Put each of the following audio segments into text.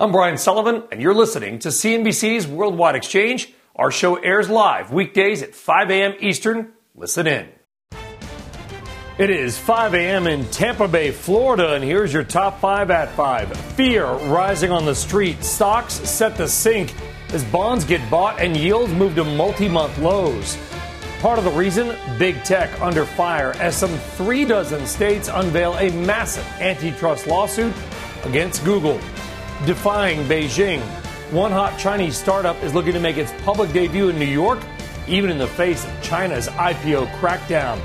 I'm Brian Sullivan, and you're listening to CNBC's Worldwide Exchange. Our show airs live weekdays at 5 a.m. Eastern. Listen in. It is 5 a.m. in Tampa Bay, Florida, and here's your top five at five. Fear rising on the street. Stocks set to sink as bonds get bought and yields move to multi month lows. Part of the reason, big tech under fire as some three dozen states unveil a massive antitrust lawsuit against Google defying Beijing. One hot Chinese startup is looking to make its public debut in New York, even in the face of China's IPO crackdown.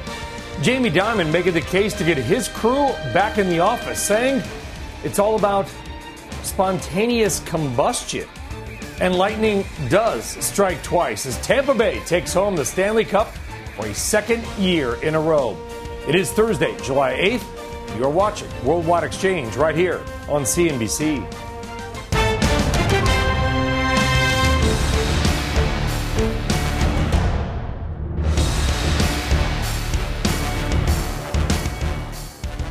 Jamie Dimon making the case to get his crew back in the office, saying it's all about spontaneous combustion. And lightning does strike twice as Tampa Bay takes home the Stanley Cup for a second year in a row. It is Thursday, July 8th. You're watching Worldwide Exchange right here on CNBC.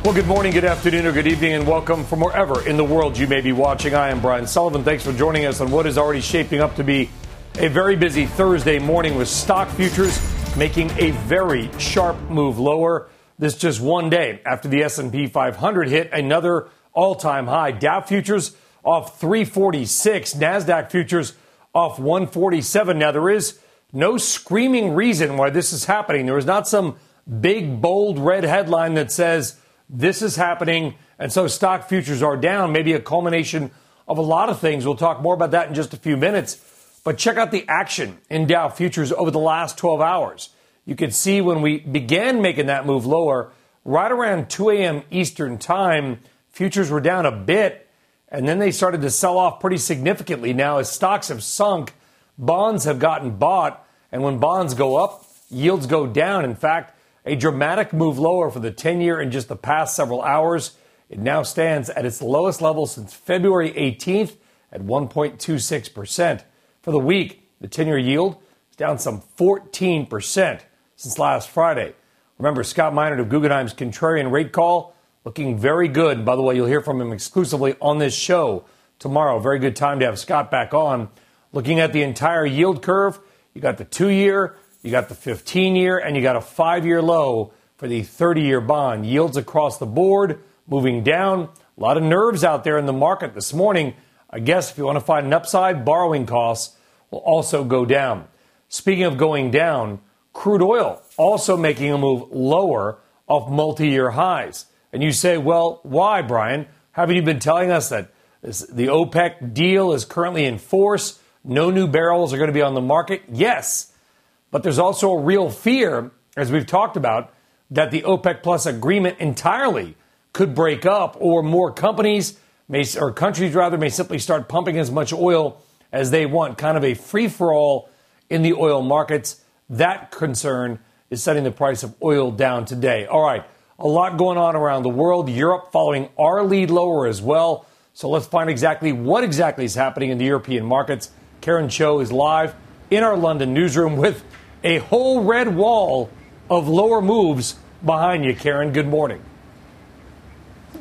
Well, good morning, good afternoon, or good evening, and welcome from wherever in the world you may be watching. I am Brian Sullivan. Thanks for joining us on what is already shaping up to be a very busy Thursday morning with stock futures making a very sharp move lower. This just one day after the S&P 500 hit another all-time high. Dow futures off 346, Nasdaq futures off 147. Now there is no screaming reason why this is happening. There is not some big bold red headline that says this is happening, and so stock futures are down, maybe a culmination of a lot of things. We'll talk more about that in just a few minutes. But check out the action in Dow futures over the last 12 hours. You can see when we began making that move lower, right around 2 a.m. Eastern Time, futures were down a bit, and then they started to sell off pretty significantly. Now, as stocks have sunk, bonds have gotten bought, and when bonds go up, yields go down. In fact, a dramatic move lower for the 10 year in just the past several hours. It now stands at its lowest level since February 18th at 1.26%. For the week, the 10 year yield is down some 14% since last Friday. Remember, Scott Minerd of Guggenheim's contrarian rate call looking very good. By the way, you'll hear from him exclusively on this show tomorrow. Very good time to have Scott back on. Looking at the entire yield curve, you got the two year, you got the 15 year and you got a five year low for the 30 year bond. Yields across the board moving down. A lot of nerves out there in the market this morning. I guess if you want to find an upside, borrowing costs will also go down. Speaking of going down, crude oil also making a move lower off multi year highs. And you say, well, why, Brian? Haven't you been telling us that the OPEC deal is currently in force? No new barrels are going to be on the market? Yes. But there's also a real fear, as we've talked about, that the OPEC Plus agreement entirely could break up, or more companies may, or countries rather, may simply start pumping as much oil as they want. Kind of a free for all in the oil markets. That concern is setting the price of oil down today. All right, a lot going on around the world. Europe following our lead lower as well. So let's find exactly what exactly is happening in the European markets. Karen Tso is live in our London newsroom with a whole red wall of lower moves behind you, Karen. Good morning.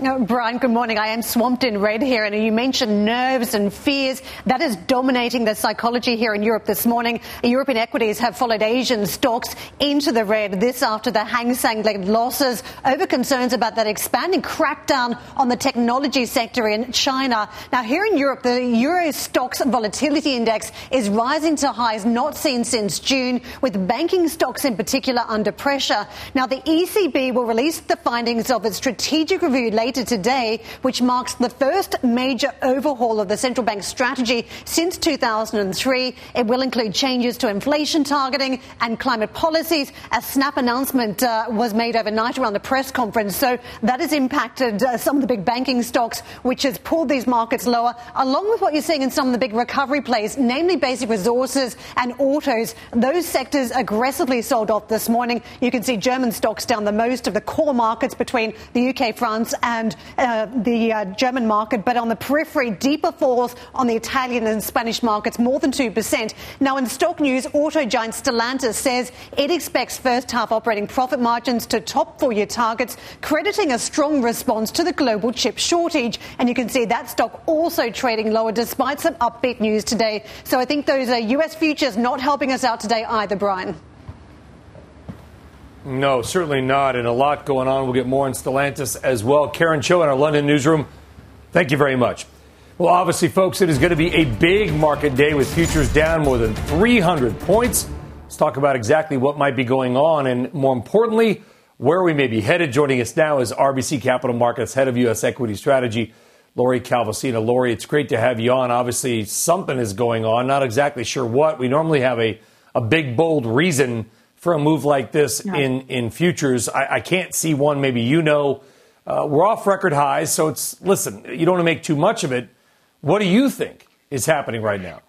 Brian, good morning. I am swamped in red here, and you mentioned nerves and fears. That is dominating the psychology here in Europe this morning. European equities have followed Asian stocks into the red. This after the Hang Seng led losses over concerns about that expanding crackdown on the technology sector in China. Now, here in Europe, the Euro Stoxx Volatility Index is rising to highs not seen since June, with banking stocks in particular under pressure. Now, the ECB will release the findings of its strategic review later today, which marks the first major overhaul of the central bank strategy since 2003. It will include changes to inflation targeting and climate policies. A snap announcement uh, was made overnight around the press conference, so that has impacted uh, some of the big banking stocks, which has pulled these markets lower, along with what you're seeing in some of the big recovery plays, namely basic resources and autos. Those sectors aggressively sold off this morning. You can see German stocks down the most of the core markets between the UK, France, and uh, the uh, German market, but on the periphery, deeper falls on the Italian and Spanish markets, more than 2%. Now, in stock news, auto giant Stellantis says it expects first half operating profit margins to top full year targets, crediting a strong response to the global chip shortage. And you can see that stock also trading lower despite some upbeat news today. So I think those US futures not helping us out today either, Brian. No, certainly not. And a lot going on. We'll get more on Stellantis as well. Karen Tso in our London newsroom. Thank you very much. Well, obviously, folks, it is going to be a big market day with futures down more than 300 points. Let's talk about exactly what might be going on and, more importantly, where we may be headed. Joining us now is RBC Capital Markets head of U.S. equity strategy, Lori Calvasina. Lori, it's great to have you on. Obviously, something is going on. Not exactly sure what. We normally have a, a big, bold reason for a move like this in, in futures. I, I, can't see one. Maybe you know. Uh, we're off record highs, so it's listen. You don't want to make too much of it. What do you think is happening right now?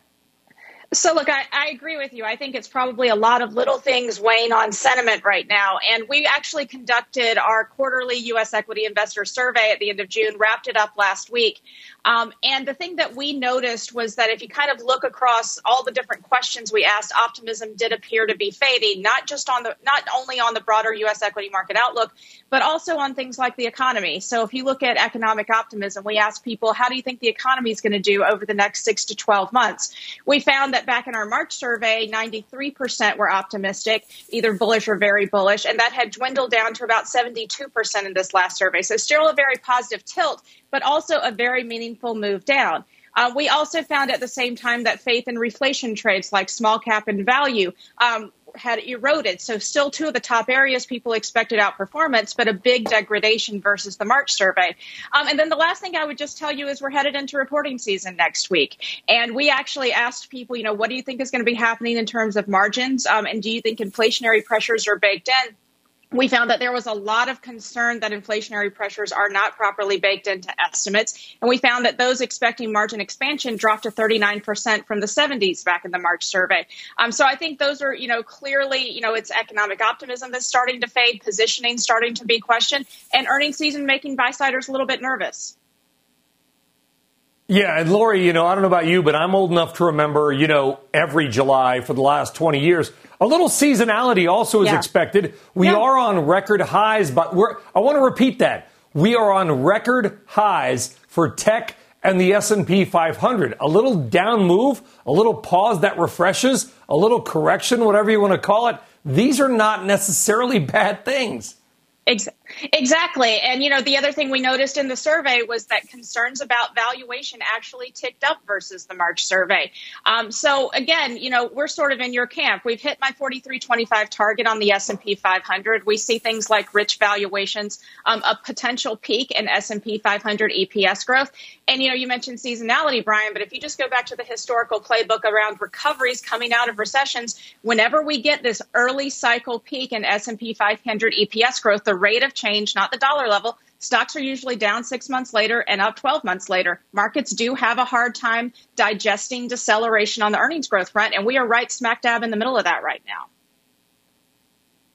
So, look, I, I, agree with you. I think it's probably a lot of little things weighing on sentiment right now. And we actually conducted our quarterly U.S. equity investor survey at the end of June, wrapped it up last week. Um, and the thing that we noticed was that if you kind of look across all the different questions we asked, optimism did appear to be fading, not just on the, not only on the broader U.S. equity market outlook, but also on things like the economy. So if you look at economic optimism, we asked people, how do you think the economy is going to do over the next six to 12 months? We found that back in our March survey, 93% were optimistic, either bullish or very bullish, and that had dwindled down to about 72% in this last survey. So still a very positive tilt, but also a very meaningful move down. Uh, we also found at the same time that faith in reflation trades like small cap and value um, had eroded. So, still two of the top areas people expected outperformance, but a big degradation versus the March survey. Um, and then the last thing I would just tell you is we're headed into reporting season next week. And we actually asked people, you know, what do you think is going to be happening in terms of margins? Um, and do you think inflationary pressures are baked in? We found that there was a lot of concern that inflationary pressures are not properly baked into estimates. And we found that those expecting margin expansion dropped to 39% from the 70s back in the March survey. Um, so I think those are, you know, clearly, you know, it's economic optimism that's starting to fade, positioning starting to be questioned, and earnings season making buy-siders a little bit nervous. Yeah, and Lori, you know, I don't know about you, but I'm old enough to remember, you know, every July for the last 20 years – a little seasonality also is yeah. expected. We yeah. are on record highs, but we're, I want to repeat that. We are on record highs for tech and the S&P 500. A little down move, a little pause that refreshes, a little correction, whatever you want to call it. These are not necessarily bad things. Exactly. And, you know, the other thing we noticed in the survey was that concerns about valuation actually ticked up versus the March survey. Um, so again, you know, we're sort of in your camp. We've hit my 4325 target on the S&P 500. We see things like rich valuations, um, a potential peak in S&P 500 EPS growth. And, you know, you mentioned seasonality, Brian, but if you just go back to the historical playbook around recoveries coming out of recessions, whenever we get this early cycle peak in S&P 500 EPS growth, the rate of change, not the dollar level, stocks are usually down six months later and up 12 months later. Markets do have a hard time digesting deceleration on the earnings growth front, and we are right smack dab in the middle of that right now.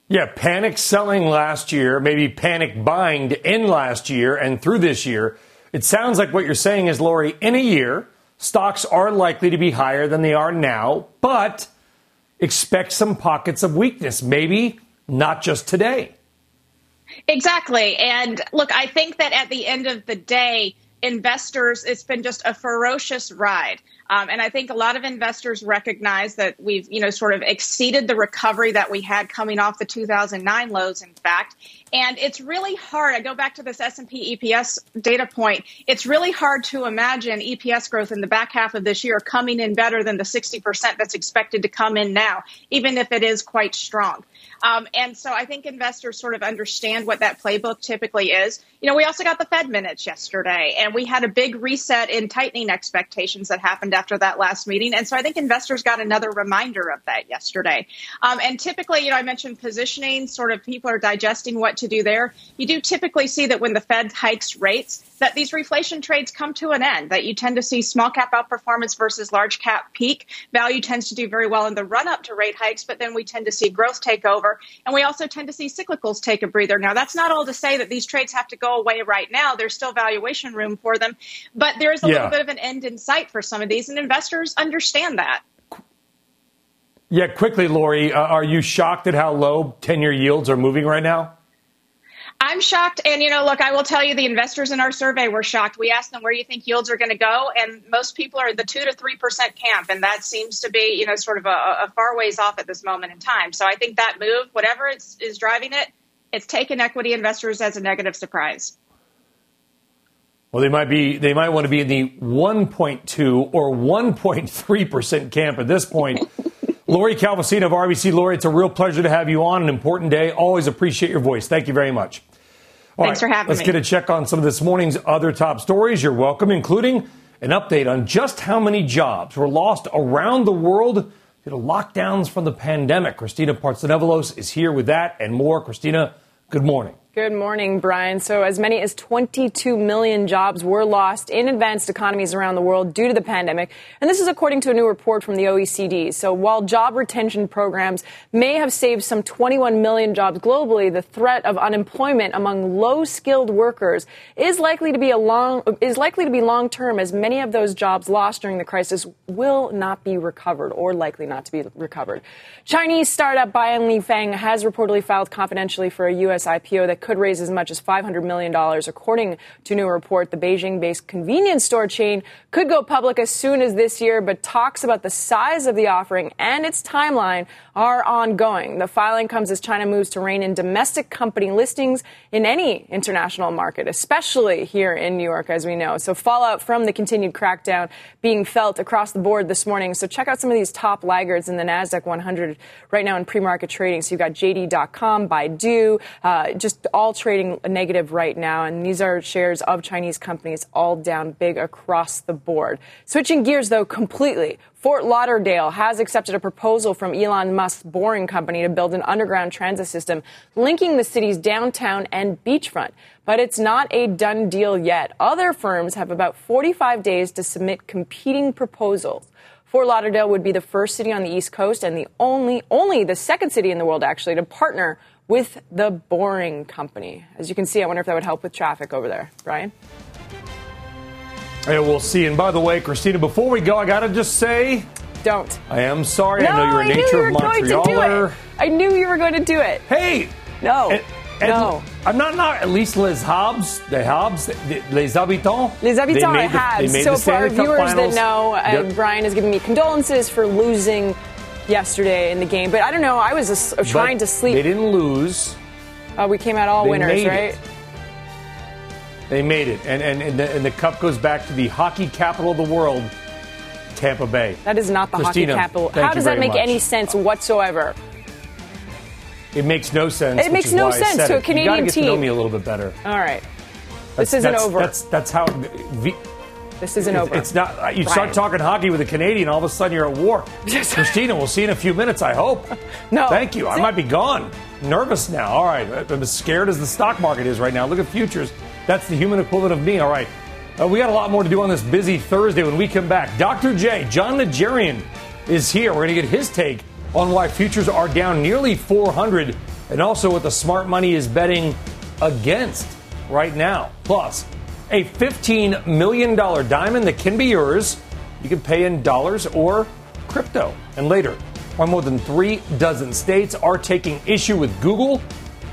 Yeah, panic selling last year, maybe panic buying to end last year and through this year it sounds like what you're saying is, Lori, in a year, stocks are likely to be higher than they are now, but expect some pockets of weakness, maybe not just today. Exactly. And look, I think that at the end of the day, investors, it's been just a ferocious ride. Um, and I think a lot of investors recognize that we've, you know, sort of exceeded the recovery that we had coming off the 2009 lows, in fact. And it's really hard. I go back to this S&P EPS data point. It's really hard to imagine EPS growth in the back half of this year coming in better than the 60% that's expected to come in now, even if it is quite strong. Um, and so I think investors sort of understand what that playbook typically is. You know, we also got the Fed minutes yesterday, and we had a big reset in tightening expectations that happened after that last meeting. And so I think investors got another reminder of that yesterday. Um, and typically, you know, I mentioned positioning, sort of people are digesting what to do there. You do typically see that when the Fed hikes rates, that these reflation trades come to an end, that you tend to see small cap outperformance versus large cap peak. Value tends to do very well in the run up to rate hikes, but then we tend to see growth take over. And we also tend to see cyclicals take a breather. Now, that's not all to say that these trades have to go away right now. There's still valuation room for them, but there is a yeah. little bit of an end in sight for some of these, and investors understand that. Yeah, quickly, Lori, uh, are you shocked at how low 10 year yields are moving right now? I'm shocked. And, you know, look, I will tell you the investors in our survey were shocked. We asked them where you think yields are going to go. And most people are in the 2 to 3% camp. And that seems to be, you know, sort of a, a far ways off at this moment in time. So I think that move, whatever is, is driving it, it's taken equity investors as a negative surprise. Well, they might be, they might want to be in the 1.2 or 1.3% camp at this point. Lori Calvasina of RBC. Lori, it's a real pleasure to have you on. An important day. Always appreciate your voice. Thank you very much. All Thanks right, for having let's me. Let's get a check on some of this morning's other top stories. You're welcome, including an update on just how many jobs were lost around the world due to lockdowns from the pandemic. Christina Partsinevelos is here with that and more. Christina, good morning. Good morning, Brian. So, as many as 22 million jobs were lost in advanced economies around the world due to the pandemic. And this is according to a new report from the OECD. So, while job retention programs may have saved some 21 million jobs globally, the threat of unemployment among low skilled workers is likely to be a long, is likely to be long term as many of those jobs lost during the crisis will not be recovered or likely not to be recovered. Chinese startup Bianlifeng has reportedly filed confidentially for a U.S. IPO that could raise as much as $500 million. According to new report, the Beijing based convenience store chain could go public as soon as this year, but talks about the size of the offering and its timeline are ongoing. The filing comes as China moves to rein in domestic company listings in any international market, especially here in New York, as we know. So, fallout from the continued crackdown being felt across the board this morning. So, check out some of these top laggards in the NASDAQ 100 right now in pre market trading. So, you've got JD.com, Baidu, uh, just trading negative right now. And these are shares of Chinese companies all down big across the board. Switching gears, though, completely. Fort Lauderdale has accepted a proposal from Elon Musk's Boring Company to build an underground transit system linking the city's downtown and beachfront. But it's not a done deal yet. Other firms have about 45 days to submit competing proposals. Fort Lauderdale would be the first city on the East Coast and the only, only the second city in the world actually to partner with the Boring Company. As you can see, I wonder if that would help with traffic over there. Brian? Yeah, we'll see. And by the way, Christina, before we go, I got to just say. Don't. I am sorry. No, I know you're a nature you of Montrealer. I knew you were going to do it. Hey. No. And, and no. I'm not not at least Les Habs, the Habs, les habitants. Les habitants I have. So for our viewers that know, uh, yep. Brian is giving me condolences for losing yesterday in the game. But I don't know. I was uh, trying but to sleep. They didn't lose. Uh, we came out all they winners, right? It. They made it, and and and the, and the, cup goes back to the hockey capital of the world, Tampa Bay. That is not the Christina, hockey capital. How does that make much. any sense whatsoever? It makes no sense. It makes no sense to a Canadian you get team. To know me a little bit better. All right, that's, this isn't that's, over. That's that's how. V, this isn't it's, over. It's not. You start talking hockey with a Canadian, all of a sudden you're at war. Christina, we'll see in a few minutes. I hope. No. Thank you. I might be gone. Nervous now. All right. I'm as scared as the stock market is right now. Look at futures. That's the human equivalent of me. All right. Uh, we got a lot more to do on this busy Thursday when we come back. Dr. J, John Najarian, is here. We're going to get his take on why futures are down nearly 400 and also what the smart money is betting against right now. Plus, a $15 million diamond that can be yours. You can pay in dollars or crypto. And later, why more than three dozen states are taking issue with Google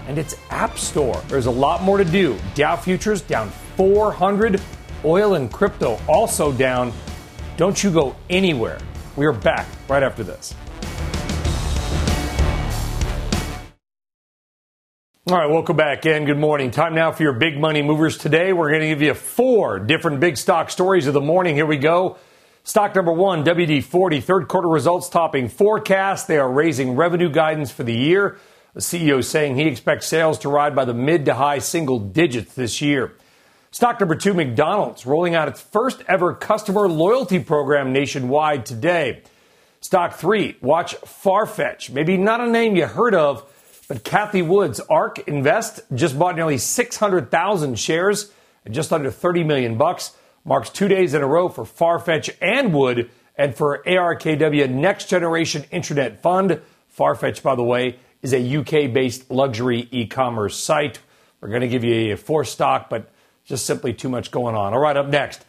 and its App Store. There's a lot more to do. Dow futures down 400 Oil and crypto also down. Don't you go anywhere. We are back right after this. All right, welcome back and good morning. Time now for your big money movers today. We're going to give you four different big stock stories of the morning. Here we go. Stock number one, WD 40, third quarter results topping forecast. They are raising revenue guidance for the year. The CEO saying he expects sales to ride by the mid to high single digits this year. Stock number two, McDonald's, rolling out its first ever customer loyalty program nationwide today. Stock three, watch Farfetch. Maybe not a name you heard of but Cathie Wood's ARK Invest just bought nearly 600,000 shares at just under 30 million bucks. Marks two days in a row for Farfetch and Wood and for ARKW Next Generation Internet Fund. Farfetch, by the way, is a UK based luxury e commerce site. We're going to give you a four stock, but just simply too much going on. All right, up next,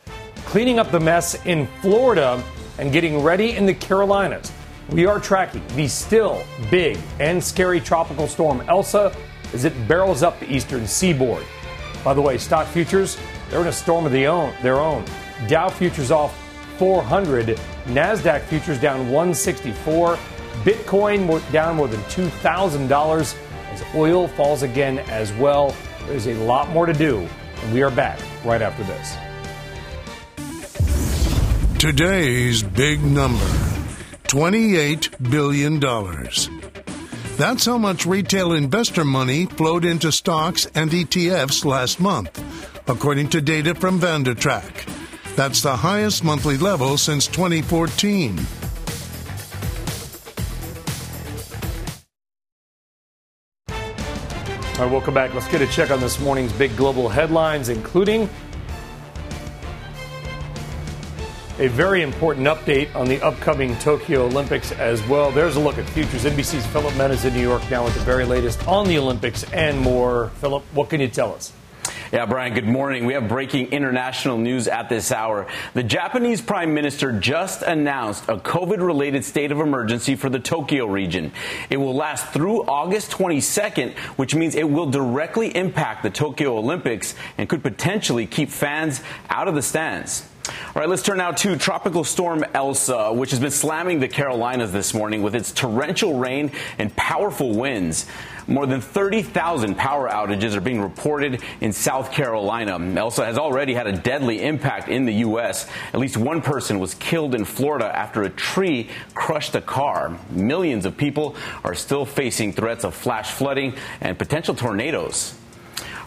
cleaning up the mess in Florida and getting ready in the Carolinas. We are tracking the still big and scary tropical storm Elsa as it barrels up the eastern seaboard. By the way, stock futures, they're in a storm of their own. Their own. Dow futures off 400, Nasdaq futures down 164, Bitcoin down more than $2,000 as oil falls again as well. There's a lot more to do, and we are back right after this. Today's big number. $28 billion. That's how much retail investor money flowed into stocks and ETFs last month, according to data from VandaTrack. That's the highest monthly level since 2014. All right, welcome back. Let's get a check on this morning's big global headlines, including a very important update on the upcoming Tokyo Olympics as well. There's a look at futures. NBC's Philip Mena's in New York now with the very latest on the Olympics and more. Philip, what can you tell us? Yeah, Brian, good morning. We have breaking international news at this hour. The Japanese Prime Minister just announced a COVID related state of emergency for the Tokyo region. It will last through August 22nd, which means it will directly impact the Tokyo Olympics and could potentially keep fans out of the stands. All right, let's turn now to Tropical Storm Elsa, which has been slamming the Carolinas this morning with its torrential rain and powerful winds. More than 30,000 power outages are being reported in South Carolina. Elsa has already had a deadly impact in the U.S. At least one person was killed in Florida after a tree crushed a car. Millions of people are still facing threats of flash flooding and potential tornadoes.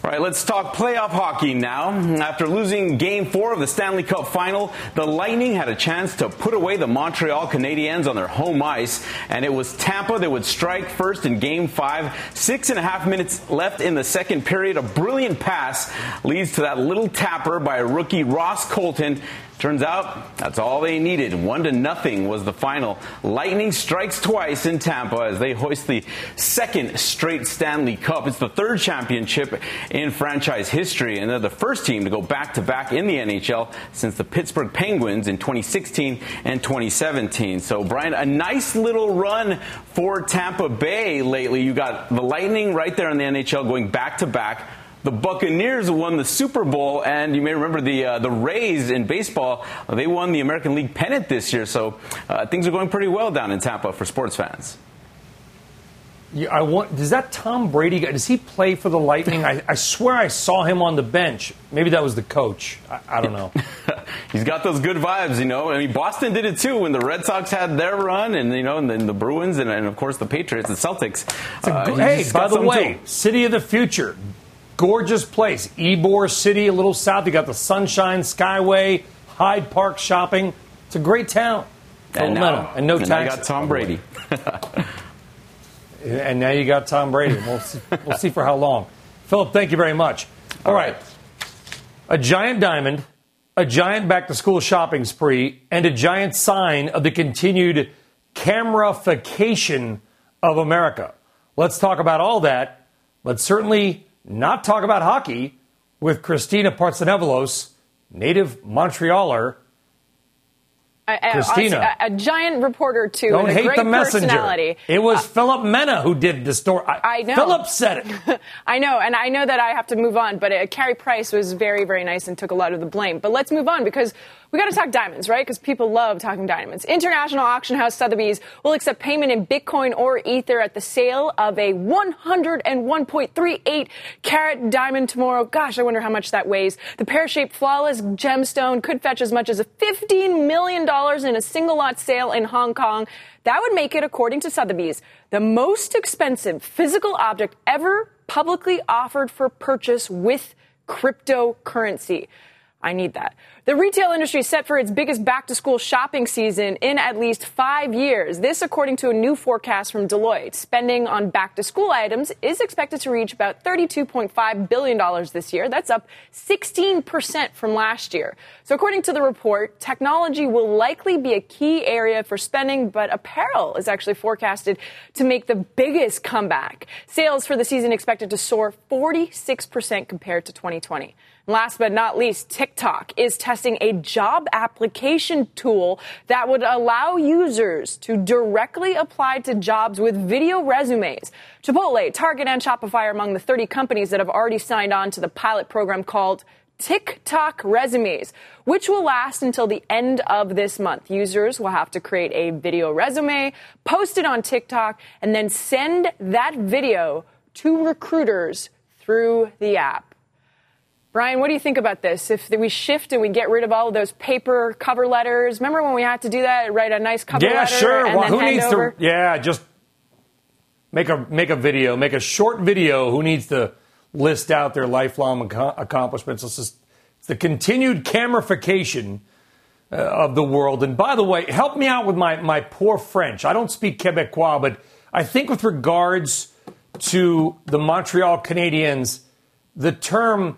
All right, let's talk playoff hockey now. After losing game four of the Stanley Cup final, the Lightning had a chance to put away the Montreal Canadiens on their home ice, and it was Tampa that would strike first in game five. Six and a half minutes left in the second period. A brilliant pass leads to that little tapper by rookie Ross Colton Turns out that's all they needed. One to nothing was the final. Lightning strikes twice in Tampa as they hoist the second straight Stanley Cup. It's the third championship in franchise history, and they're the first team to go back to back in the NHL since the Pittsburgh Penguins in 2016 and 2017. So, Brian, a nice little run for Tampa Bay lately. You got the Lightning right there in the NHL going back to back the Buccaneers won the Super Bowl, and you may remember the uh, the Rays in baseball. They won the American League pennant this year, so uh, things are going pretty well down in Tampa for sports fans. Yeah, I want. Does that Tom Brady guy? Does he play for the Lightning? I, I swear I saw him on the bench. Maybe that was the coach. I, I don't know. He's got those good vibes, you know. I mean, Boston did it too when the Red Sox had their run, and you know, and then the Bruins, and, and of course the Patriots, the Celtics. Uh, hey, by the way, too. city of the future gorgeous place. Ybor City, a little south. You got the Sunshine Skyway, Hyde Park shopping. It's a great town. And, now, uh, and no and taxes. You got Tom Brady. and now you got Tom Brady. We'll see, we'll see for how long. Philip, thank you very much. All, All right. right. A giant diamond, a giant back to school shopping spree, and a giant sign of the continued camerafication of America. Let's talk about all that, but certainly not talk about hockey with Christina Partsinevelos, native Montrealer a, Christina. a, a giant reporter too. Don't and a hate great the messenger. personality. It was Philip Mena who did the story. I know. Philip said it. I know, and I know that I have to move on, but uh, Carey Price was very, very nice and took a lot of the blame. But let's move on because we got to talk diamonds, right? Because people love talking diamonds. International auction house Sotheby's will accept payment in Bitcoin or Ether at the sale of a 101.38 carat diamond tomorrow. Gosh, I wonder how much that weighs. The pear-shaped flawless gemstone could fetch as much as $15 million in a single lot sale in Hong Kong. That would make it, according to Sotheby's, the most expensive physical object ever publicly offered for purchase with cryptocurrency. I need that. The retail industry is set for its biggest back to school shopping season in at least five years. This, according to a new forecast from Deloitte. Spending on back to school items is expected to reach about $32.5 billion this year. That's up 16% from last year. So, according to the report, technology will likely be a key area for spending, but apparel is actually forecasted to make the biggest comeback. Sales for the season expected to soar 46% compared to 2020. Last but not least, TikTok is testing a job application tool that would allow users to directly apply to jobs with video resumes. Chipotle, Target, and Shopify are among the 30 companies that have already signed on to the pilot program called TikTok resumes, which will last until the end of this month. Users will have to create a video resume, post it on TikTok, and then send that video to recruiters through the app. Brian, what do you think about this? If we shift and we get rid of all of those paper cover letters, remember when we had to do that, write a nice cover yeah, letter? sure. And well, then who hand needs over? to? Yeah, just make a make a video, make a short video. Who needs to list out their lifelong ac- accomplishments? It's just it's the continued camerification uh, of the world. And by the way, help me out with my my poor French. I don't speak Quebecois, but I think with regards to the Montreal Canadiens, the term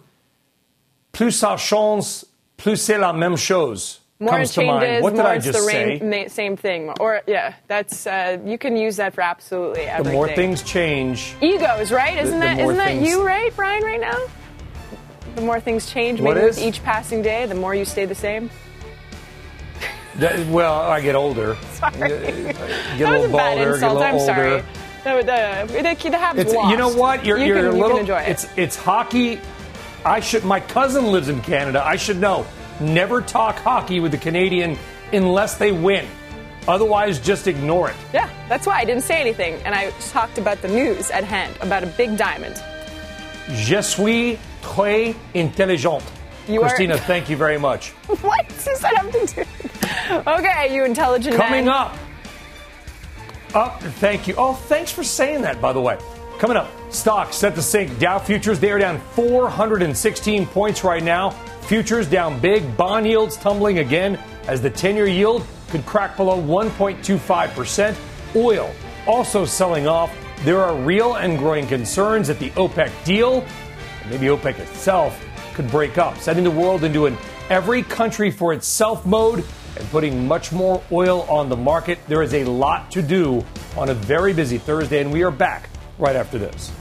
plus ça change, plus c'est la même chose More comes it to mind. changes, What did I just the say? rain- same thing. Or yeah, that's uh, you can use that for absolutely everything. the more things change, egos, right? Isn't the that more isn't that you, right, Brian? Right now, the more things change, maybe with each passing day, the more you stay the same. that, well, I get older. Sorry, Get a that was little a bad a insult. little I'm older. sorry. The, the, the, the Habs It's, lost. you know what? You're, you you're can, a you little. can enjoy it. It's it's hockey. I should. My cousin lives in Canada. I should know. Never talk hockey with the Canadian unless they win. Otherwise, just ignore it. Yeah, that's why I didn't say anything, and I talked about the news at hand about a big diamond. Je suis très intelligente. You are- Christina, thank you very much. What does that have to do? Okay, you intelligent Coming man. up. Up, thank you. Oh, thanks for saying that, by the way. Coming up, stocks set to sink. Dow futures, they are down 416 points right now. Futures down big. Bond yields tumbling again as the 10 year yield could crack below 1.25%. Oil also selling off. There are real and growing concerns that the OPEC deal, maybe OPEC itself, could break up, setting the world into an every country for itself mode and putting much more oil on the market. There is a lot to do on a very busy Thursday, and we are back right after this.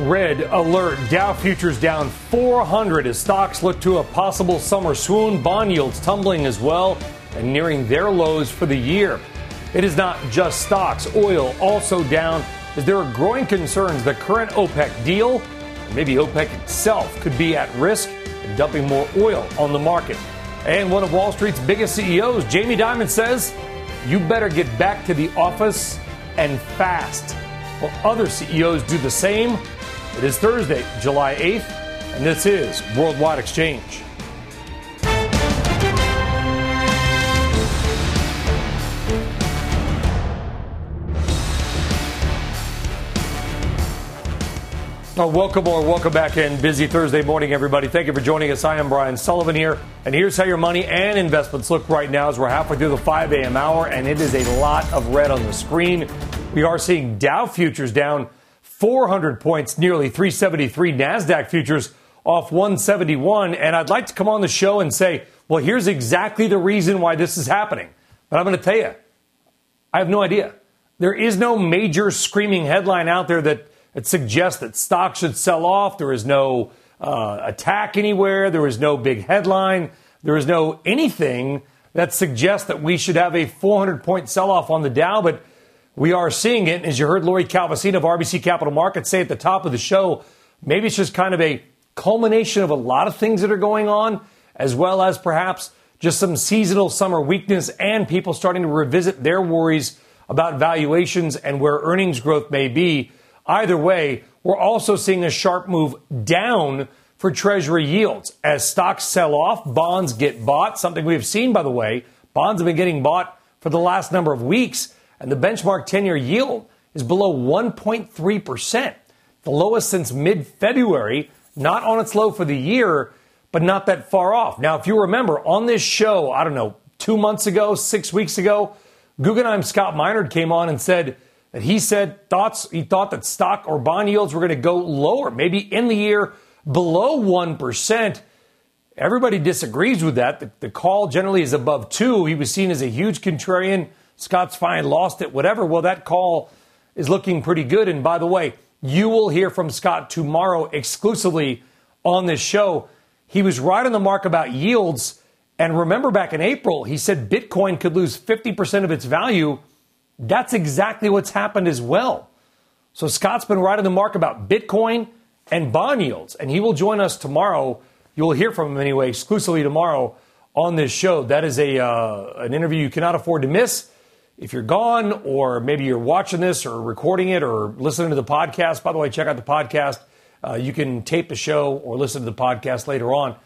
Red alert. Dow futures down 400 as stocks look to a possible summer swoon. Bond yields tumbling as well and nearing their lows for the year. It is not just stocks. Oil also down as there are growing concerns the current OPEC deal, and maybe OPEC itself, could be at risk in dumping more oil on the market. And one of Wall Street's biggest CEOs, Jamie Dimon, says, You better get back to the office and fast. Will other CEOs do the same? It is Thursday, July 8th, and this is Worldwide Exchange. Well, welcome or welcome back in. Busy Thursday morning, everybody. Thank you for joining us. I am Brian Sullivan here, and here's how your money and investments look right now as we're halfway through the 5 a.m. hour, and it is a lot of red on the screen. We are seeing Dow futures down 400 points, nearly 373. NASDAQ futures off 171. And I'd like to come on the show and say, well, here's exactly the reason why this is happening. But I'm going to tell you, I have no idea. There is no major screaming headline out there that, that suggests that stocks should sell off. There is no uh, attack anywhere. There is no big headline. There is no anything that suggests that we should have a 400 point sell off on the Dow, but we are seeing it. As you heard Lori Calvasina of RBC Capital Markets say at the top of the show, maybe it's just kind of a culmination of a lot of things that are going on, as well as perhaps just some seasonal summer weakness and people starting to revisit their worries about valuations and where earnings growth may be. Either way, we're also seeing a sharp move down for Treasury yields. As stocks sell off, bonds get bought, something we have seen, by the way. Bonds have been getting bought for the last number of weeks, and the benchmark 10 year yield is below 1.3%, the lowest since mid February, not on its low for the year, but not that far off. Now, if you remember on this show, I don't know, two months ago, six weeks ago, Guggenheim Scott Minerd came on and said that he said thoughts he thought that stock or bond yields were going to go lower, maybe in the year below 1%. Everybody disagrees with that. The, the, call generally is above two. He was seen as a huge contrarian. Scott's fine, lost it, whatever. Well, that call is looking pretty good. And by the way, you will hear from Scott tomorrow exclusively on this show. He was right on the mark about yields. And remember back in April, he said Bitcoin could lose 50% of its value. That's exactly what's happened as well. So Scott's been right on the mark about Bitcoin and bond yields. And he will join us tomorrow. You'll hear from him anyway, exclusively tomorrow on this show. That is a uh, an interview you cannot afford to miss. If you're gone, or maybe you're watching this, or recording it, or listening to the podcast. By the way, check out the podcast. Uh, you can tape the show or listen to the podcast later on.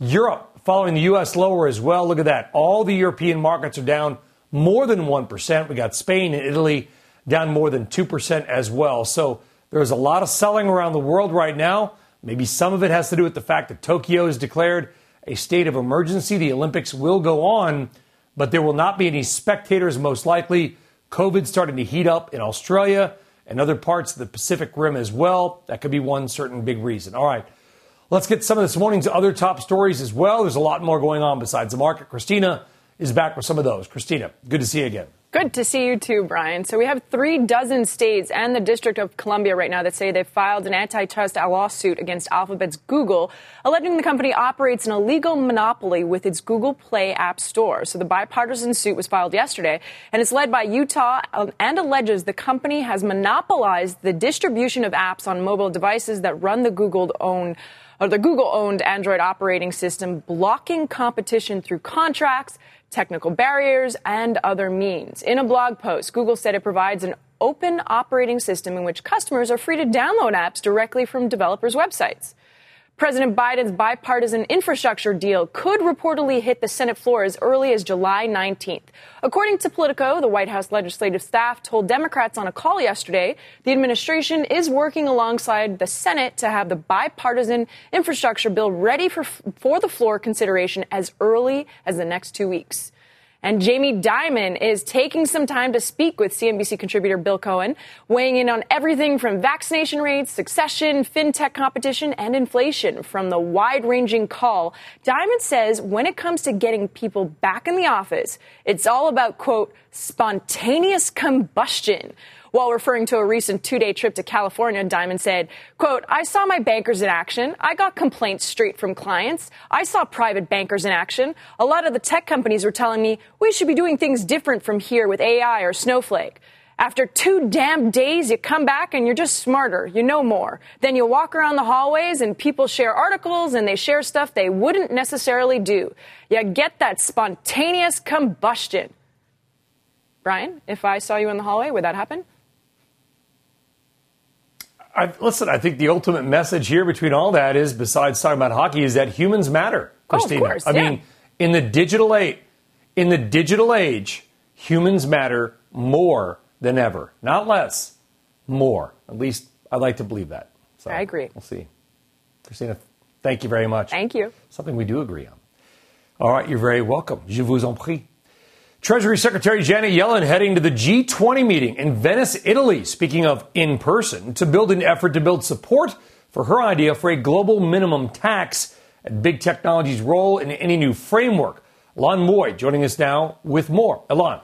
Europe following the U.S. lower as well. Look at that. All the European markets are down more than 1%. We got Spain and Italy down more than 2% as well. So there's a lot of selling around the world right now. Maybe some of it has to do with the fact that Tokyo has declared a state of emergency. The Olympics will go on, but there will not be any spectators, most likely. COVID starting to heat up in Australia and other parts of the Pacific Rim as well. That could be one certain big reason. All right. Let's get some of this morning's other top stories as well. There's a lot more going on besides the market. Christina is back with some of those. Christina, good to see you again. Good to see you too, Brian. So we have three dozen states and the District of Columbia right now that say they've filed an antitrust lawsuit against Alphabet's Google, alleging the company operates an illegal monopoly with its Google Play app store. So the bipartisan suit was filed yesterday, and it's led by Utah um, and alleges the company has monopolized the distribution of apps on mobile devices that run the Google own or the Google owned Android operating system, blocking competition through contracts technical barriers, and other means. In a blog post, Google said it provides an open operating system in which customers are free to download apps directly from developers' websites. President Biden's bipartisan infrastructure deal could reportedly hit the Senate floor as early as July 19th. According to Politico, the White House legislative staff told Democrats on a call yesterday the administration is working alongside the Senate to have the bipartisan infrastructure bill ready for, for the floor consideration as early as the next two weeks. And Jamie Dimon is taking some time to speak with CNBC contributor Bill Cohan, weighing in on everything from vaccination rates, succession, fintech competition, and inflation. From the wide ranging call, Dimon says when it comes to getting people back in the office, it's all about, quote, spontaneous combustion. While referring to a recent two-day trip to California, Dimon said, quote, I saw my bankers in action. I got complaints straight from clients. I saw private bankers in action. A lot of the tech companies were telling me we should be doing things different from here with AI or Snowflake. After two damn days, you come back and you're just smarter. You know more. Then you walk around the hallways and people share articles and they share stuff they wouldn't necessarily do. You get that spontaneous combustion. Brian, if I saw you in the hallway, would that happen? I, listen, I think the ultimate message here between all that is, besides talking about hockey, is that humans matter, Christina. Oh, of course, I yeah. mean, in the digital age, in the digital age, humans matter more than ever, not less, more. At least I'd like to believe that. So I agree. We'll see. Christina, thank you very much. Thank you. Something we do agree on. All right, you're very welcome. Je vous en prie. Treasury Secretary Janet Yellen heading to the G20 meeting in Venice, Italy, speaking of in person, to build an effort to build support for her idea for a global minimum tax and big technology's role in any new framework. Ylan Mui joining us now with more. Ylan.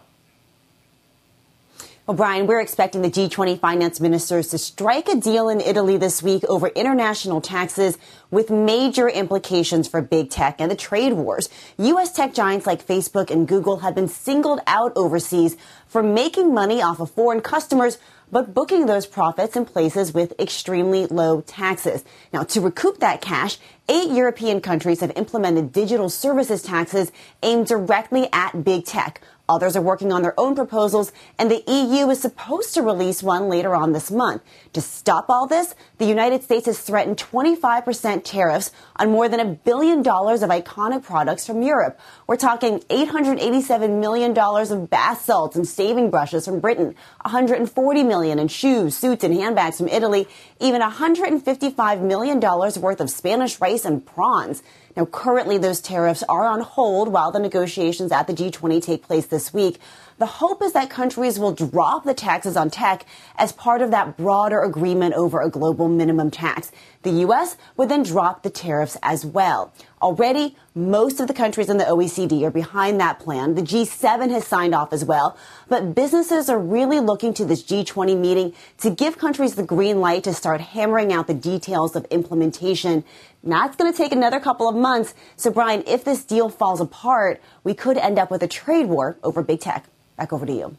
Well, Brian, we're expecting the G20 finance ministers to strike a deal in Italy this week over international taxes with major implications for big tech and the trade wars. U.S. tech giants like Facebook and Google have been singled out overseas for making money off of foreign customers but booking those profits in places with extremely low taxes. Now, to recoup that cash, eight European countries have implemented digital services taxes aimed directly at big tech. Others are working on their own proposals, and the EU is supposed to release one later on this month. To stop all this, the United States has threatened 25% tariffs on more than a billion dollars of iconic products from Europe. We're talking $887 million of bath salts and shaving brushes from Britain, 140 million in shoes, suits, and handbags from Italy, even $155 million worth of Spanish rice and prawns. Now, currently, those tariffs are on hold while the negotiations at the G20 take place this week. The hope is that countries will drop the taxes on tech as part of that broader agreement over a global minimum tax. The U.S. would then drop the tariffs as well. Already, most of the countries in the OECD are behind that plan. The G7 has signed off as well. But businesses are really looking to this G20 meeting to give countries the green light to start hammering out the details of implementation. That's going to take another couple of months. So, Brian, if this deal falls apart, we could end up with a trade war over big tech. Back over to you.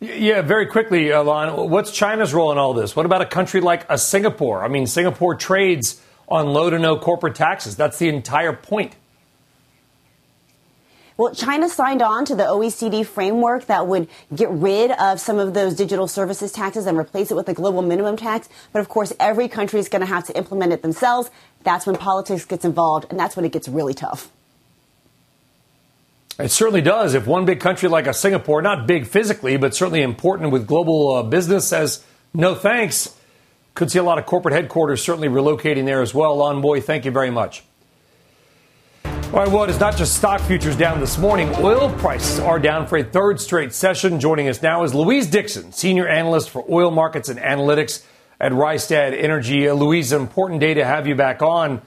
Yeah, very quickly, Ylan. What's China's role in all this? What about a country like a Singapore? I mean, Singapore trades on low to no corporate taxes. That's the entire point. Well, China signed on to the OECD framework that would get rid of some of those digital services taxes and replace it with a global minimum tax. But of course, every country is going to have to implement it themselves. That's when politics gets involved, and that's when it gets really tough. It certainly does. If one big country like a Singapore, not big physically, but certainly important with global uh, business, says no thanks, could see a lot of corporate headquarters certainly relocating there as well. Ylan Mui, thank you very much. All right, well, it's not just stock futures down this morning. Oil prices are down for a third straight session. Joining us now is Louise Dixon, senior analyst for oil markets and analytics at Rystad Energy. Uh, Louise, important day to have you back on.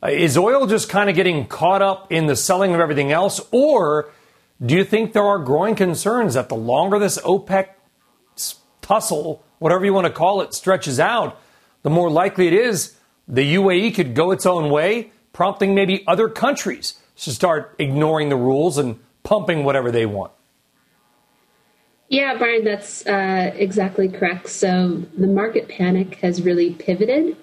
Uh, is oil just kind of getting caught up in the selling of everything else, or do you think there are growing concerns that the longer this OPEC tussle, whatever you want to call it, stretches out, the more likely it is the UAE could go its own way, prompting maybe other countries to start ignoring the rules and pumping whatever they want? Yeah, Brian, that's uh, exactly correct. So the market panic has really pivoted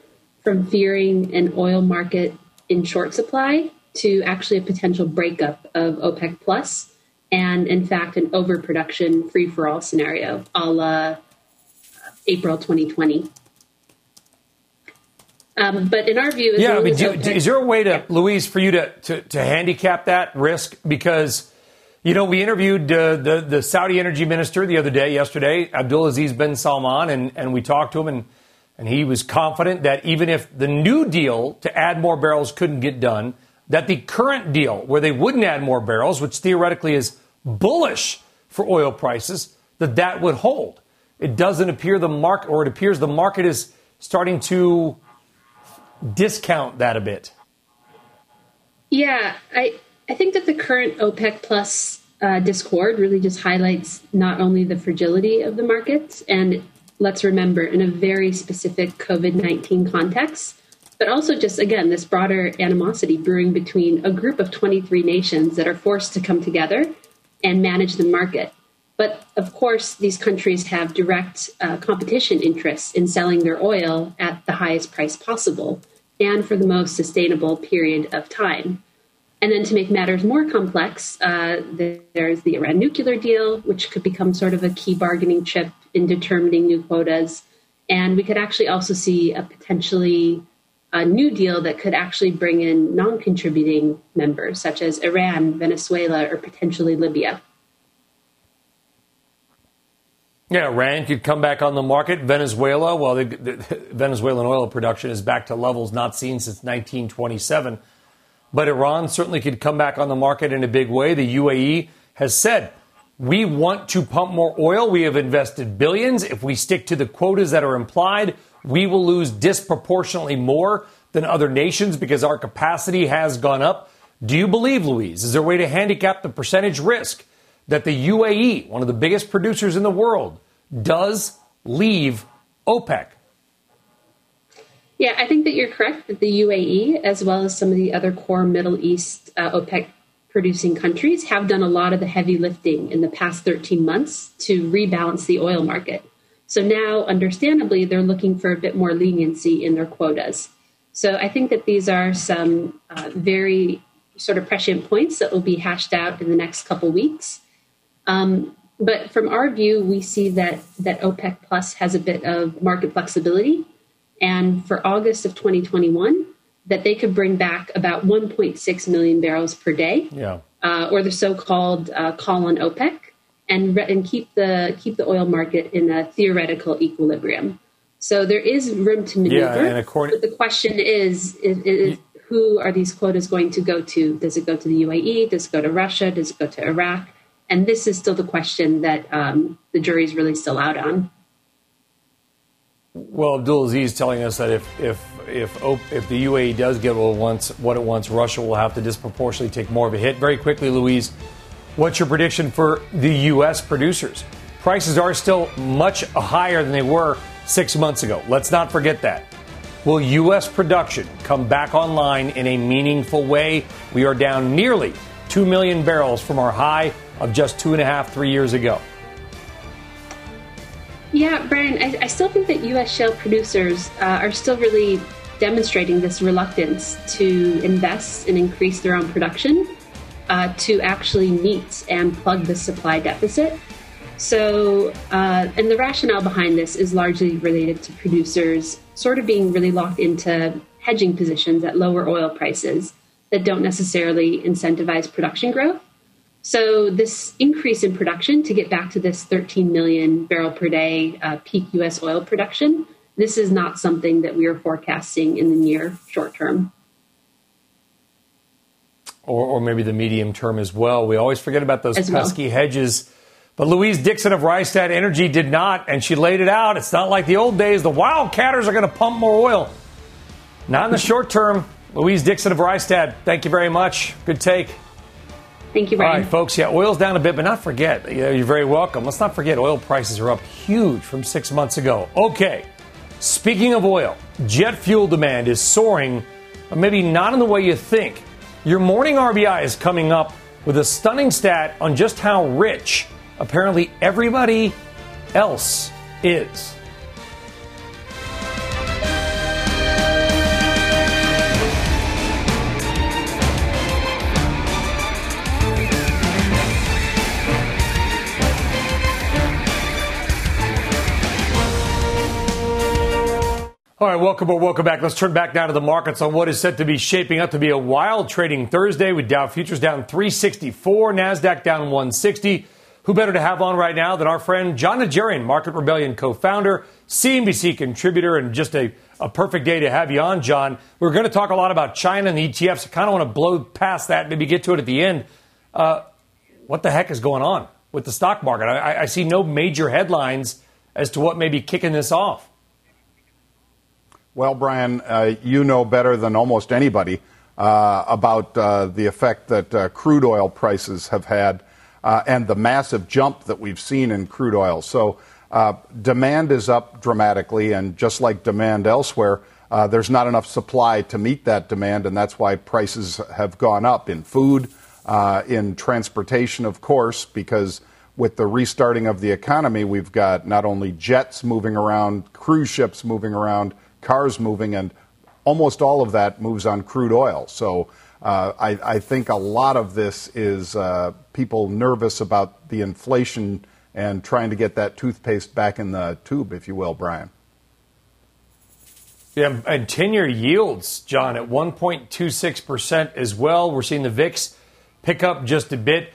from fearing an oil market in short supply to actually a potential breakup of OPEC plus, and in fact, an overproduction free for all scenario, a la April 2020. Um, but in our view, yeah, I mean, do, is there a way to, yeah. Louise, for you to, to, to, handicap that risk? Because, you know, we interviewed uh, the, the Saudi energy minister the other day, yesterday, Abdulaziz bin Salman, and, and we talked to him, and and he was confident that even if the new deal to add more barrels couldn't get done, that the current deal where they wouldn't add more barrels, which theoretically is bullish for oil prices, that that would hold. It doesn't appear the market, or it appears the market is starting to discount that a bit. Yeah, I I think that the current OPEC plus uh, discord really just highlights not only the fragility of the markets and let's remember, in a very specific COVID 19 context, but also just, again, this broader animosity brewing between a group of 23 nations that are forced to come together and manage the market. But of course, these countries have direct uh, competition interests in selling their oil at the highest price possible and for the most sustainable period of time. And then to make matters more complex, uh, there's the Iran nuclear deal, which could become sort of a key bargaining chip in determining new quotas. And we could actually also see a potentially a new deal that could actually bring in non contributing members, such as Iran, Venezuela, or potentially Libya. Yeah, Iran could come back on the market. Venezuela, well, the, the Venezuelan oil production is back to levels not seen since 1927. But Iran certainly could come back on the market in a big way. The UAE has said, we want to pump more oil. We have invested billions. If we stick to the quotas that are implied, we will lose disproportionately more than other nations because our capacity has gone up. Do you believe, Louise? Is there a way to handicap the percentage risk that the UAE, one of the biggest producers in the world, does leave OPEC. Yeah, I think that you're correct that the UAE, as well as some of the other core Middle East uh, OPEC producing countries, have done a lot of the heavy lifting in the past 13 months to rebalance the oil market. So now, understandably, they're looking for a bit more leniency in their quotas. So I think that these are some uh, very sort of prescient points that will be hashed out in the next couple weeks. Um, but from our view, we see that that OPEC Plus has a bit of market flexibility, and for August of 2021, that they could bring back about 1.6 million barrels per day, yeah. uh, or the so-called uh, call on OPEC, and re- and keep the keep the oil market in a theoretical equilibrium. So there is room to maneuver. Yeah, and according- but the question is, is, is who are these quotas going to go to? Does it go to the UAE? Does it go to Russia? Does it go to Iraq? And this is still the question that um, the jury is really still out on. Well, Abdul Aziz is telling us that if if if if the UAE does get what it wants, what it wants, Russia will have to disproportionately take more of a hit. Very quickly, Louise, what's your prediction for the U.S. producers? Prices are still much higher than they were six months ago. Let's not forget that. Will U.S. production come back online in a meaningful way? We are down nearly 2 million barrels from our high of just two and a half, three years ago. Yeah, Brian, I, I still think that U.S. shale producers uh, are still really demonstrating this reluctance to invest and increase their own production uh, to actually meet and plug the supply deficit. So, uh, and the rationale behind this is largely related to producers sort of being really locked into hedging positions at lower oil prices that don't necessarily incentivize production growth. So, this increase in production to get back to this 13 million barrel per day uh, peak US oil production, this is not something that we are forecasting in the near short term. Or, or maybe the medium term as well. We always forget about those as pesky well. hedges. But Louise Dixon of Rystad Energy did not, and she laid it out. It's not like the old days. The Wildcatters are going to pump more oil. Not in the short term. Louise Dixon of Rystad, thank you very much. Good take. Thank you, Brian. All right, folks. Yeah, oil's down a bit, but not forget. You know, you're very welcome. Let's not forget oil prices are up huge from six months ago. Okay. Speaking of oil, jet fuel demand is soaring, but maybe not in the way you think. Your morning RBI is coming up with a stunning stat on just how rich apparently everybody else is. All right, welcome or welcome back. Let's turn back now to the markets on what is set to be shaping up to be a wild trading Thursday with Dow futures down 364, Nasdaq down 160. Who better to have on right now than our friend John Najarian, Market Rebellion co-founder, CNBC contributor, and just a, a perfect day to have you on, John. We're going to talk a lot about China and the ETFs. I kind of want to blow past that, maybe get to it at the end. Uh, what the heck is going on with the stock market? I, I see no major headlines as to what may be kicking this off. Well, Brian, uh, you know better than almost anybody uh, about uh, the effect that uh, crude oil prices have had uh, and the massive jump that we've seen in crude oil. So, uh, demand is up dramatically, and just like demand elsewhere, there's not enough supply to meet that demand, and that's why prices have gone up in food, in transportation, of course, because with the restarting of the economy, we've got not only jets moving around, cruise ships moving around, cars moving, and almost all of that moves on crude oil. So uh, I, I, think a lot of this is uh, people nervous about the inflation and trying to get that toothpaste back in the tube, if you will, Brian. Yeah, and 10 year yields, John, at 1.26% as well. We're seeing the VIX pick up just a bit.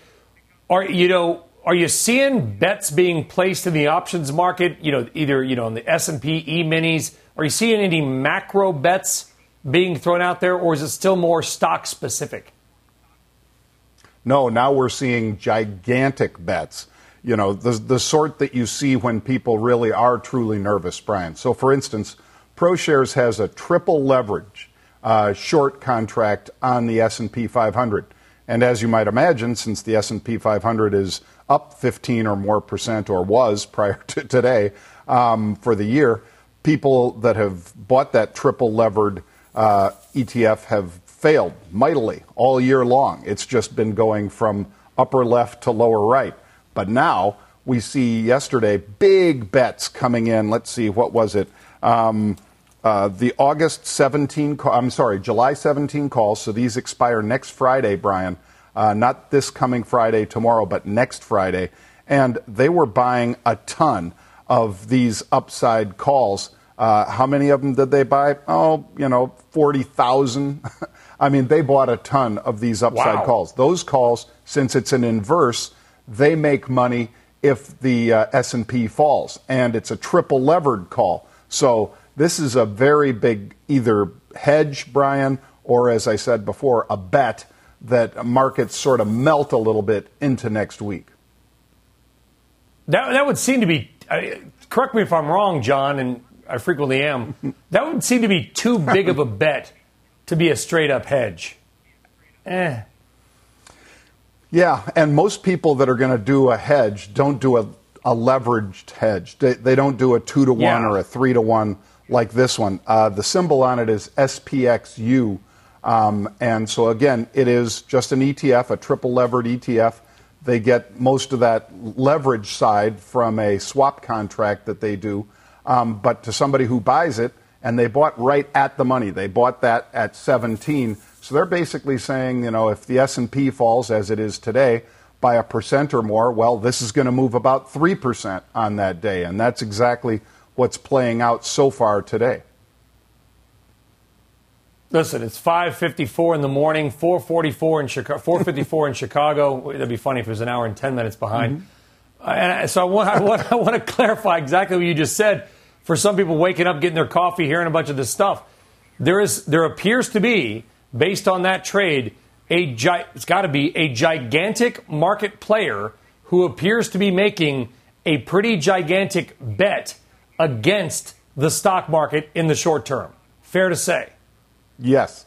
Are, you know, are you seeing bets being placed in the options market? You know, either you know on the S and P E minis. Are you seeing any macro bets being thrown out there, or is it still more stock specific? No, now we're seeing gigantic bets. You know, the the sort that you see when people really are truly nervous, Brian. So, for instance, ProShares has a triple leverage uh, short contract on the S and P 500 And as you might imagine, since the S&P 500 is up 15 or more percent, or was prior to today um, for the year, people that have bought that triple levered uh, ETF have failed mightily all year long. It's just been going from upper left to lower right. But now we see yesterday big bets coming in. Let's see, what was it? Um, uh, the August 17, call, I'm sorry, July 17 calls. So these expire next Friday, Brian. Uh, not this coming Friday, tomorrow, but next Friday. And they were buying a ton of these upside calls. Uh, how many of them did they buy? Oh, you know, 40,000. I mean, they bought a ton of these upside wow. calls. Those calls, since it's an inverse, they make money if the uh, S&P falls, and it's a triple levered call. So this is a very big either hedge, Brian, or as I said before, a bet that markets sort of melt a little bit into next week. That, that would seem to be, uh, correct me if I'm wrong, John, and I frequently am, that would seem to be too big of a bet to be a straight up hedge. Eh. Yeah, and most people that are going to do a hedge don't do a, a leveraged hedge. They, they, don't do a two to one yeah. or a three to one like this one. Uh, the symbol on it is SPXU. Um, and so, again, it is just an ETF, a triple levered ETF. They get most of that leverage side from a swap contract that they do. Um, but to somebody who buys it, and they bought right at the money, they bought that at 17. So they're basically saying, you know, if the S&P falls as it is today by a percent or more, well, this is going to move about 3% on that day. And that's exactly what's playing out so far today. Listen, it's 5:54 in the morning, 4:44 in Chicago, 4:54 in Chicago. That'd be funny if it was an hour and 10 minutes behind. Mm-hmm. Uh, and so I want, I, want, I want to clarify exactly what you just said. For some people waking up, getting their coffee, hearing a bunch of this stuff, there is there appears to be, based on that trade, a gi- it's got to be a gigantic market player who appears to be making a pretty gigantic bet against the stock market in the short term. Fair to say. Yes,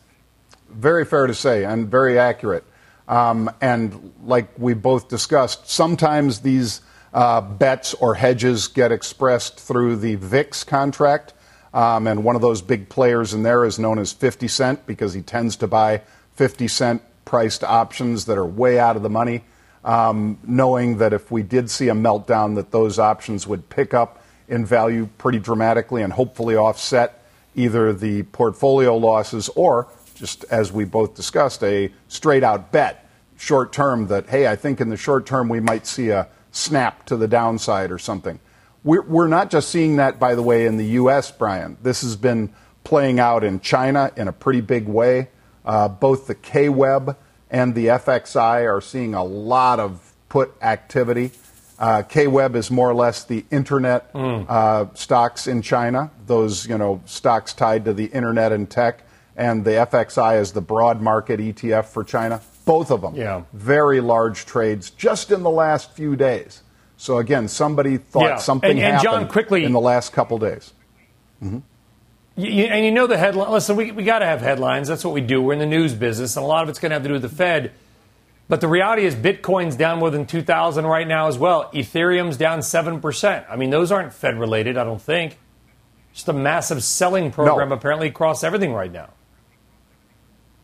very fair to say, and very accurate. Um, and like we both discussed, sometimes these uh, bets or hedges get expressed through the VIX contract. Um, and one of those big players in there is known as 50 Cent because he tends to buy 50 cent priced options that are way out of the money, um, knowing that if we did see a meltdown, that those options would pick up in value pretty dramatically and hopefully offset either the portfolio losses or, just as we both discussed, a straight out bet short term that, hey, I think in the short term we might see a snap to the downside or something. We're, we're not just seeing that, by the way, in the U.S., Brian. This has been playing out in China in a pretty big way. Uh, both the KWEB and the FXI are seeing a lot of put activity. Uh, KWEB is more or less the internet mm. uh, stocks in China, those you know stocks tied to the internet and tech, and the FXI is the broad market ETF for China. Both of them, yeah. very large trades just in the last few days. So again, somebody thought yeah. something and, and happened John, quickly, in the last couple days. Mm-hmm. You, and you know the headline. Listen, we, we got to have headlines. That's what we do. We're in the news business, and a lot of it's going to have to do with the Fed. But the reality is, Bitcoin's down more than 2,000 right now as well. Ethereum's down 7%. I mean, those aren't Fed related, I don't think. Just a massive selling program no. apparently across everything right now.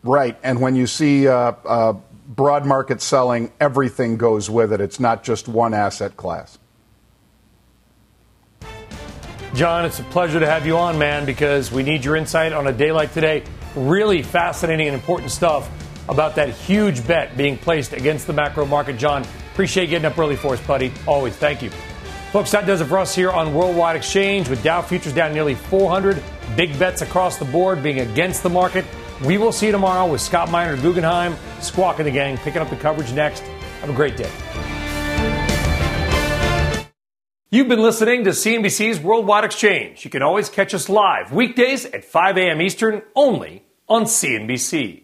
Right. And when you see uh, uh, broad market selling, everything goes with it. It's not just one asset class. John, it's a pleasure to have you on, man, because we need your insight on a day like today. Really fascinating and important stuff about that huge bet being placed against the macro market. John, appreciate getting up early for us, buddy. Always. Thank you. Folks, that does it for us here on Worldwide Exchange with Dow futures down nearly 400. Big bets across the board being against the market. We will see you tomorrow with Scott Minerd, Guggenheim, Squawk and the Gang, picking up the coverage next. Have a great day. You've been listening to CNBC's Worldwide Exchange. You can always catch us live weekdays at 5 a.m. Eastern only on CNBC.